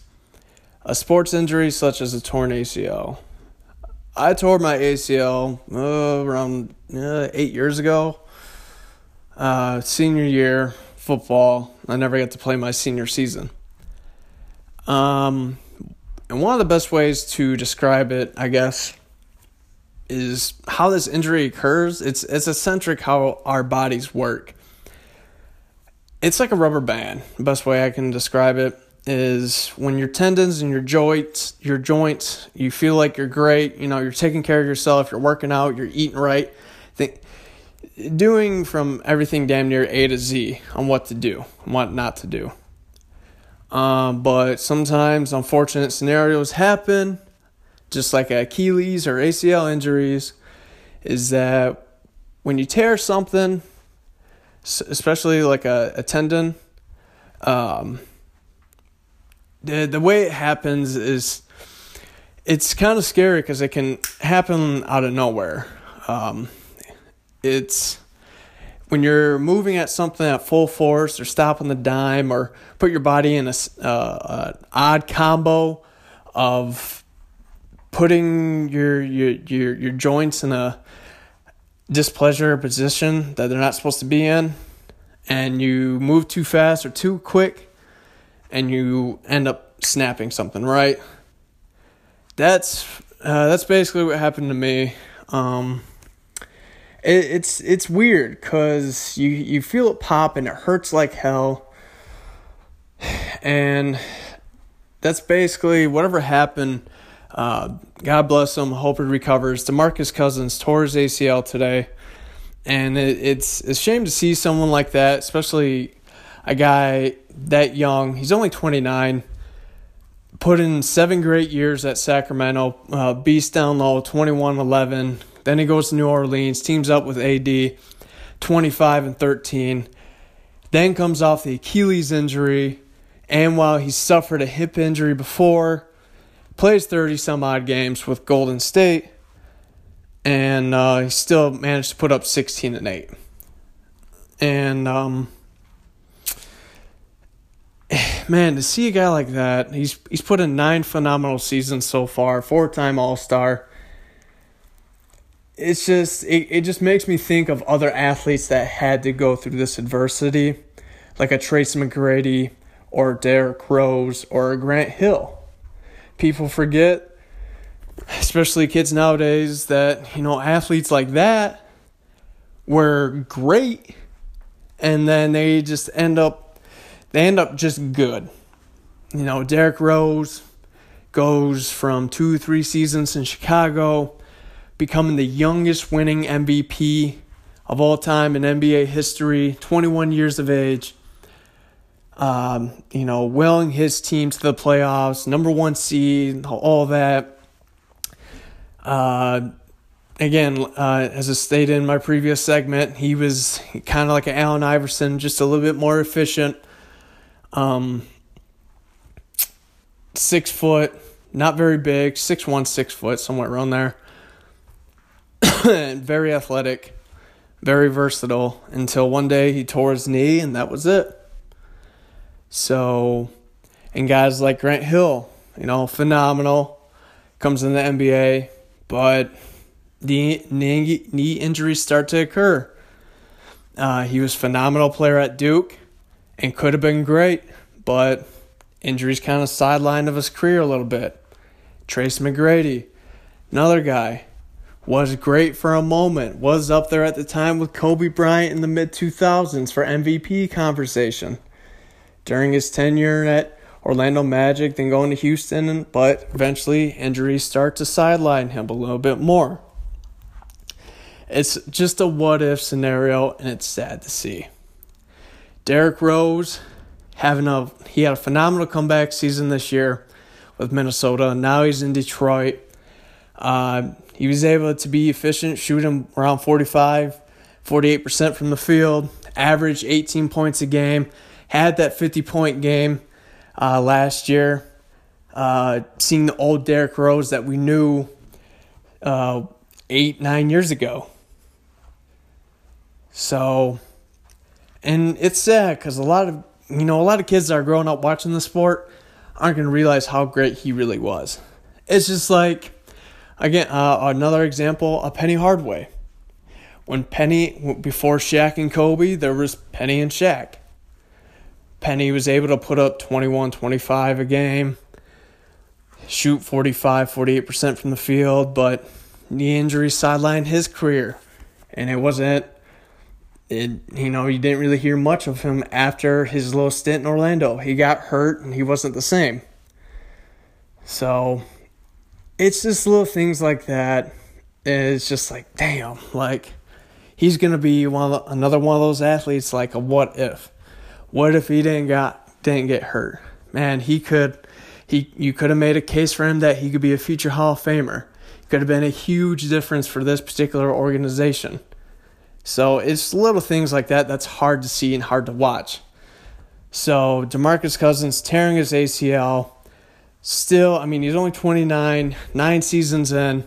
a sports injury such as a torn ACL. I tore my ACL uh, around uh, eight years ago, uh, senior year football. I never got to play my senior season. Um, and one of the best ways to describe it, I guess, is how this injury occurs. It's it's eccentric how our bodies work. It's like a rubber band. The best way I can describe it is when your tendons and your joints, your joints, you feel like you're great. You know, you're taking care of yourself. You're working out. You're eating right. Think, doing from everything damn near A to Z on what to do and what not to do. Um, but sometimes unfortunate scenarios happen just like Achilles or ACL injuries, is that when you tear something, especially like a, a tendon, um, the the way it happens is it's kind of scary because it can happen out of nowhere. Um, it's when you're moving at something at full force or stopping the dime or put your body in a uh, odd combo of putting your your your your joints in a displeasure position that they're not supposed to be in and you move too fast or too quick and you end up snapping something right? That's uh, that's basically what happened to me. Um, it, it's it's weird because you you feel it pop and it hurts like hell. And that's basically whatever happened uh, God bless him. Hope he recovers. Demarcus Cousins tore his ACL today, and it, it's a shame to see someone like that, especially a guy that young. He's only 29. Put in seven great years at Sacramento. Uh, beast down low, 21 11. Then he goes to New Orleans, teams up with AD, 25 and 13. Then comes off the Achilles injury. And while he suffered a hip injury before, plays 30 some odd games with Golden State, and uh, he still managed to put up 16 and 8. And, um, man, to see a guy like that, he's he's put in nine phenomenal seasons so far, four time All Star. It's just it, it just makes me think of other athletes that had to go through this adversity, like a Tracy McGrady or Derrick Rose or a Grant Hill people forget, especially kids nowadays, that, you know, athletes like that were great and then they just end up they end up just good. You know, Derrick Rose goes from two, three seasons in Chicago, becoming the youngest winning MVP of all time in NBA history, 21 years of age um, you know, willing his team to the playoffs, number one seed, all that. Uh, again, uh, as I stated in my previous segment, he was kind of like an Allen Iverson, just a little bit more efficient. Um, six foot, not very big, six one, six foot, somewhere around there. very athletic, very versatile. Until one day he tore his knee, and that was it. So, and guys like Grant Hill, you know, phenomenal, comes in the NBA, but the knee, knee injuries start to occur. Uh, he was phenomenal player at Duke and could have been great, but injuries kind of sidelined of his career a little bit. Trace McGrady, another guy, was great for a moment, was up there at the time with Kobe Bryant in the mid 2000s for MVP conversation. During his tenure at Orlando Magic, then going to Houston, but eventually injuries start to sideline him a little bit more. It's just a what if scenario, and it's sad to see. Derrick Rose having a he had a phenomenal comeback season this year with Minnesota. Now he's in Detroit. Uh, he was able to be efficient, shooting around 45, 48% from the field, average 18 points a game, had that 50 point game uh, last year. Uh, seeing the old Derrick Rose that we knew uh, eight, nine years ago. So, and it's sad because a lot of you know a lot of kids that are growing up watching the sport aren't going to realize how great he really was. It's just like again uh, another example a Penny Hardaway. When Penny before Shaq and Kobe, there was Penny and Shaq. Penny was able to put up 21, 25 a game, shoot 45, 48% from the field, but knee injury sidelined his career. And it wasn't it you know, you didn't really hear much of him after his little stint in Orlando. He got hurt and he wasn't the same. So it's just little things like that. It's just like, damn, like he's gonna be one the, another one of those athletes like a what if. What if he didn't got didn't get hurt? Man, he could he you could have made a case for him that he could be a future Hall of Famer. Could have been a huge difference for this particular organization. So it's little things like that that's hard to see and hard to watch. So DeMarcus Cousins tearing his ACL. Still, I mean, he's only 29, nine seasons in,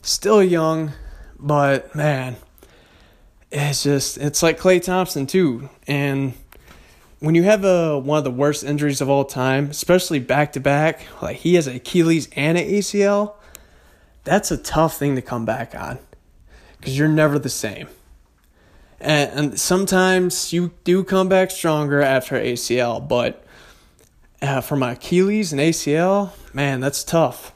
still young, but man, it's just, it's like Klay Thompson too. And when you have a, one of the worst injuries of all time, especially back to back, like he has Achilles and an ACL, that's a tough thing to come back on because you're never the same. And, and sometimes you do come back stronger after ACL, but uh, for my Achilles and ACL, man, that's tough.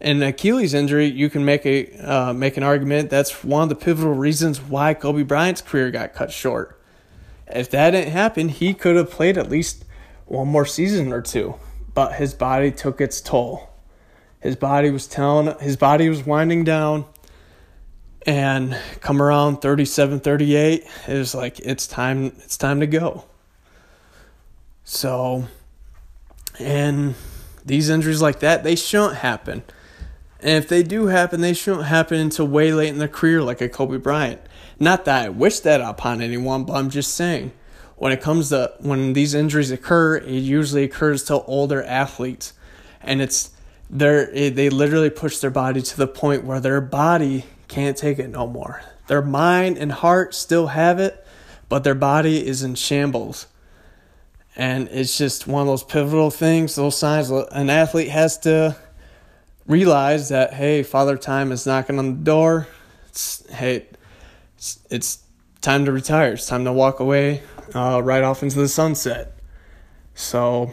And Achilles injury, you can make a uh, make an argument that's one of the pivotal reasons why Kobe Bryant's career got cut short. If that didn't happen, he could have played at least one more season or two, but his body took its toll. His body was telling his body was winding down and come around 37 38 it was like it's time it's time to go. So and these injuries like that they shouldn't happen. And if they do happen they shouldn't happen until way late in their career like a kobe bryant not that i wish that upon anyone but i'm just saying when it comes to when these injuries occur it usually occurs to older athletes and it's they're they literally push their body to the point where their body can't take it no more. Their mind and heart still have it, but their body is in shambles. And it's just one of those pivotal things, those signs an athlete has to realize that, hey, Father Time is knocking on the door. It's, hey, it's, it's time to retire. It's time to walk away uh, right off into the sunset. So,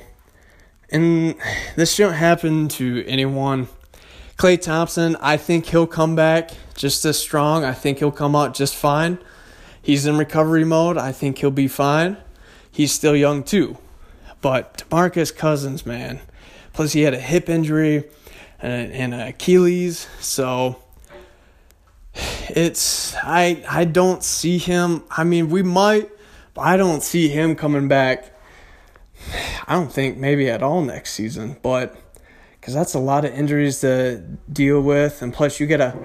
and this shouldn't happen to anyone Klay Thompson, I think he'll come back just as strong. I think he'll come out just fine. He's in recovery mode. I think he'll be fine. He's still young too. But DeMarcus Cousins, man. Plus he had a hip injury and an Achilles, so it's I I don't see him. I mean, we might, but I don't see him coming back. I don't think maybe at all next season, but because that's a lot of injuries to deal with, and plus you get a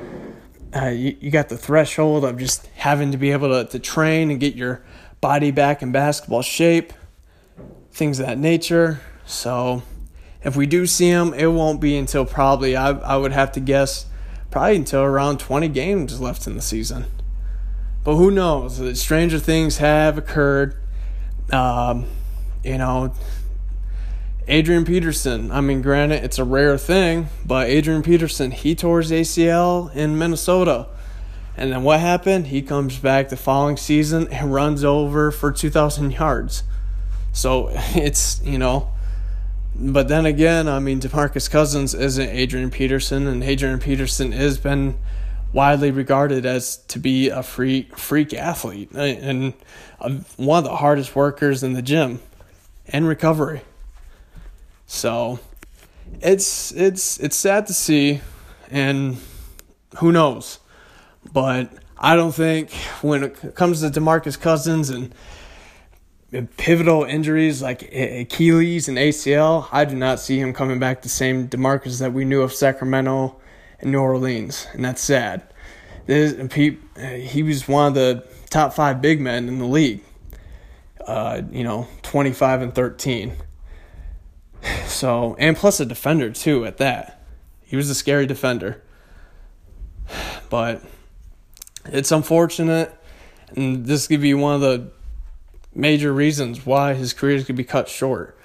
uh, you, you got the threshold of just having to be able to, to train and get your body back in basketball shape, things of that nature. So if we do see him, it won't be until probably I I would have to guess probably until around 20 games left in the season. But who knows? Stranger things have occurred. Um, you know, Adrian Peterson, I mean, granted, it's a rare thing, but Adrian Peterson, he tore his ACL in Minnesota. And then what happened? He comes back the following season and runs over for 2,000 yards. So it's, you know, But then again, I mean, DeMarcus Cousins isn't Adrian Peterson, and Adrian Peterson has been widely regarded as to be a freak freak athlete and one of the hardest workers in the gym and recovery. So it's it's it's sad to see and who knows. But I don't think when it comes to DeMarcus Cousins and pivotal injuries like Achilles and ACL, I do not see him coming back the same DeMarcus that we knew of Sacramento and New Orleans, and that's sad. This, he, he was one of the top five big men in the league. Uh, you know, 25 and 13. So, and plus a defender too at that. He was a scary defender. But it's unfortunate, and this could be one of the major reasons why his career could be cut short.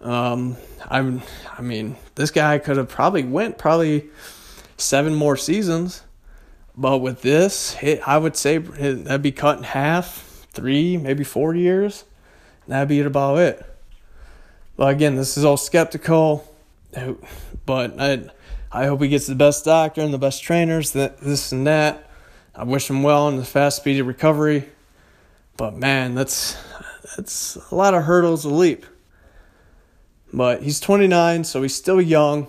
Um, I'm, I mean, this guy could have probably went probably seven more seasons, but with this, it, I would say that'd be cut in half, three, maybe four years. That'd be about it. But again, this is all skeptical, but I, I hope he gets the best doctor and the best trainers, that this and that. I wish him well in the fast, speedy recovery. But man, that's that's a lot of hurdles to leap. But he's 29, so he's still young.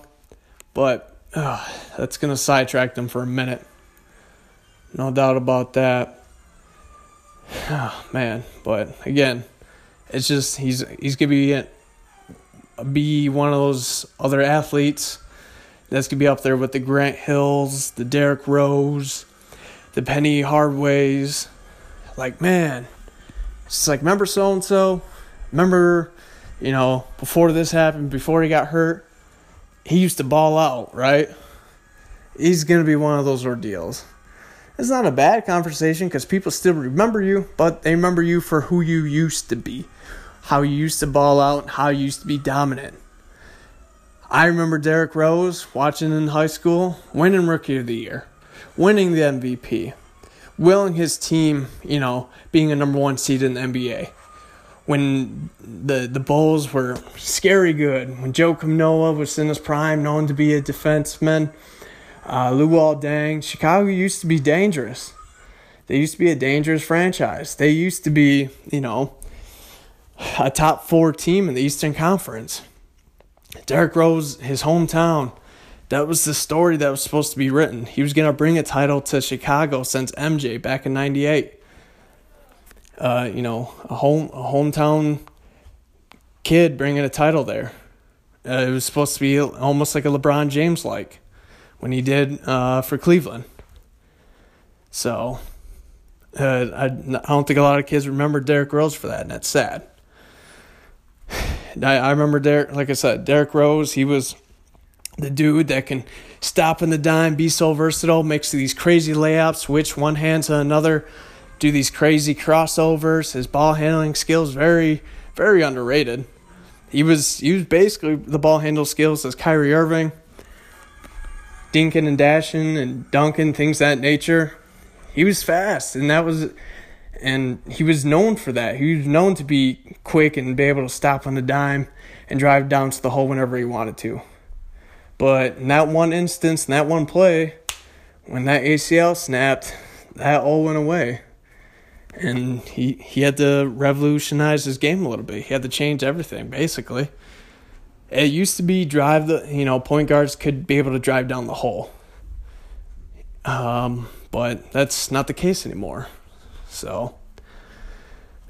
But uh, that's to sidetrack him for a minute. No doubt about that. Oh, man, but again, it's just he's he's gonna be be one of those other athletes that's gonna be up there with the Grant Hills, the Derrick Rose, the Penny Hardways. Like man, it's like remember so and so, remember, you know, before this happened, before he got hurt, he used to ball out, right? He's gonna be one of those ordeals. It's not a bad conversation because people still remember you, but they remember you for who you used to be, how you used to ball out, how you used to be dominant. I remember Derrick Rose watching in high school, winning Rookie of the Year, winning the MVP, willing his team, you know, being a number one seed in the NBA. When the the Bulls were scary good, when Joakim Noah was in his prime, known to be a defenseman, uh, Luol Deng, Chicago used to be dangerous. They used to be a dangerous franchise. They used to be, you know, a top four team in the Eastern Conference. Derrick Rose, his hometown, that was the story that was supposed to be written. He was going to bring a title to Chicago since MJ back in 98. Uh, you know, a home a hometown kid bringing a title there. Uh, it was supposed to be almost like a LeBron James like when he did uh, for Cleveland. So uh, I, I don't think a lot of kids remember Derrick Rose for that, and that's sad. I, I remember Derrick, like I said, Derrick Rose, he was the dude that can stop in the dime, be so versatile, makes these crazy layups, switch one hand to another, do these crazy crossovers. His ball handling skills very, very underrated. He was was basically the ball handle skills as Kyrie Irving, dinking and dashing and dunking things that nature. He was fast, and that was, and he was known for that. He was known to be quick and be able to stop on the dime and drive down to the hole whenever he wanted to. But in that one instance, in that one play, when that ACL snapped, that all went away. And he, he had to revolutionize his game a little bit. He had to change everything, basically. It used to be drive the, you know, point guards could be able to drive down the hole. Um, but that's not the case anymore. So,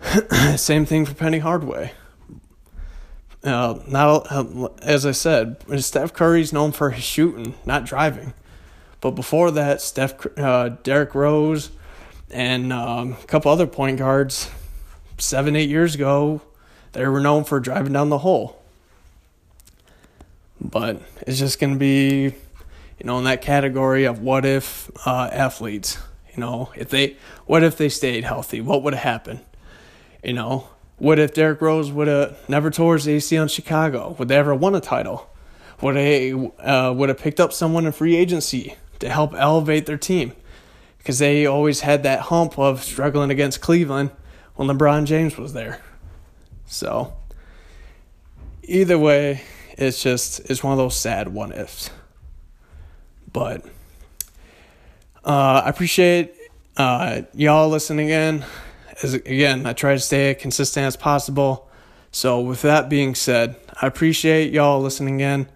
same thing for Penny Hardaway. Uh, not uh, as I said, Steph Curry's known for his shooting, not driving. But before that, Steph, uh, Derrick Rose, and um, a couple other point guards, seven eight years ago, they were known for driving down the hole. But it's just to be, you know, in that category of what if uh, athletes. You know, if they, what if they stayed healthy? What would have happened? You know, what if Derrick Rose would have never tore his ACL in Chicago? Would they ever won a title? Would they uh, would have picked up someone in free agency to help elevate their team? Because they always had that hump of struggling against Cleveland when LeBron James was there. So either way, it's just it's one of those sad one ifs. But uh, I appreciate uh, y'all listening in. As again, I try to stay as consistent as possible. So with that being said, I appreciate y'all listening in.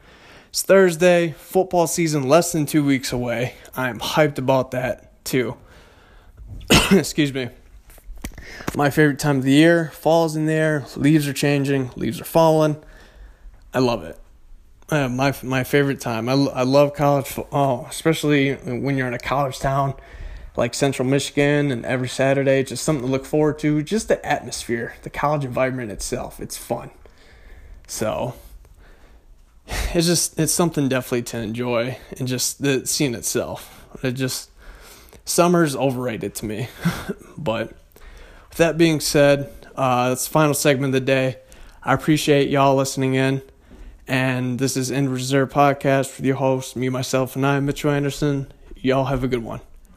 It's Thursday, football season less than two weeks away. I'm hyped about that too. Excuse me. My favorite time of the year, fall's in there, leaves are changing, leaves are falling. I love it. Uh, my my favorite time. I, I love college. Oh, especially when you're in a college town like Central Michigan, and every Saturday, just something to look forward to. Just the atmosphere, the college environment itself. It's fun. So it's just it's something definitely to enjoy, and just the scene itself. It just summer's overrated to me, but with that being said, uh, that's the final segment of the day. I appreciate y'all listening in. And this is In Reserve Podcast with your host, me, myself, and I, Mitchell Anderson. Y'all have a good one.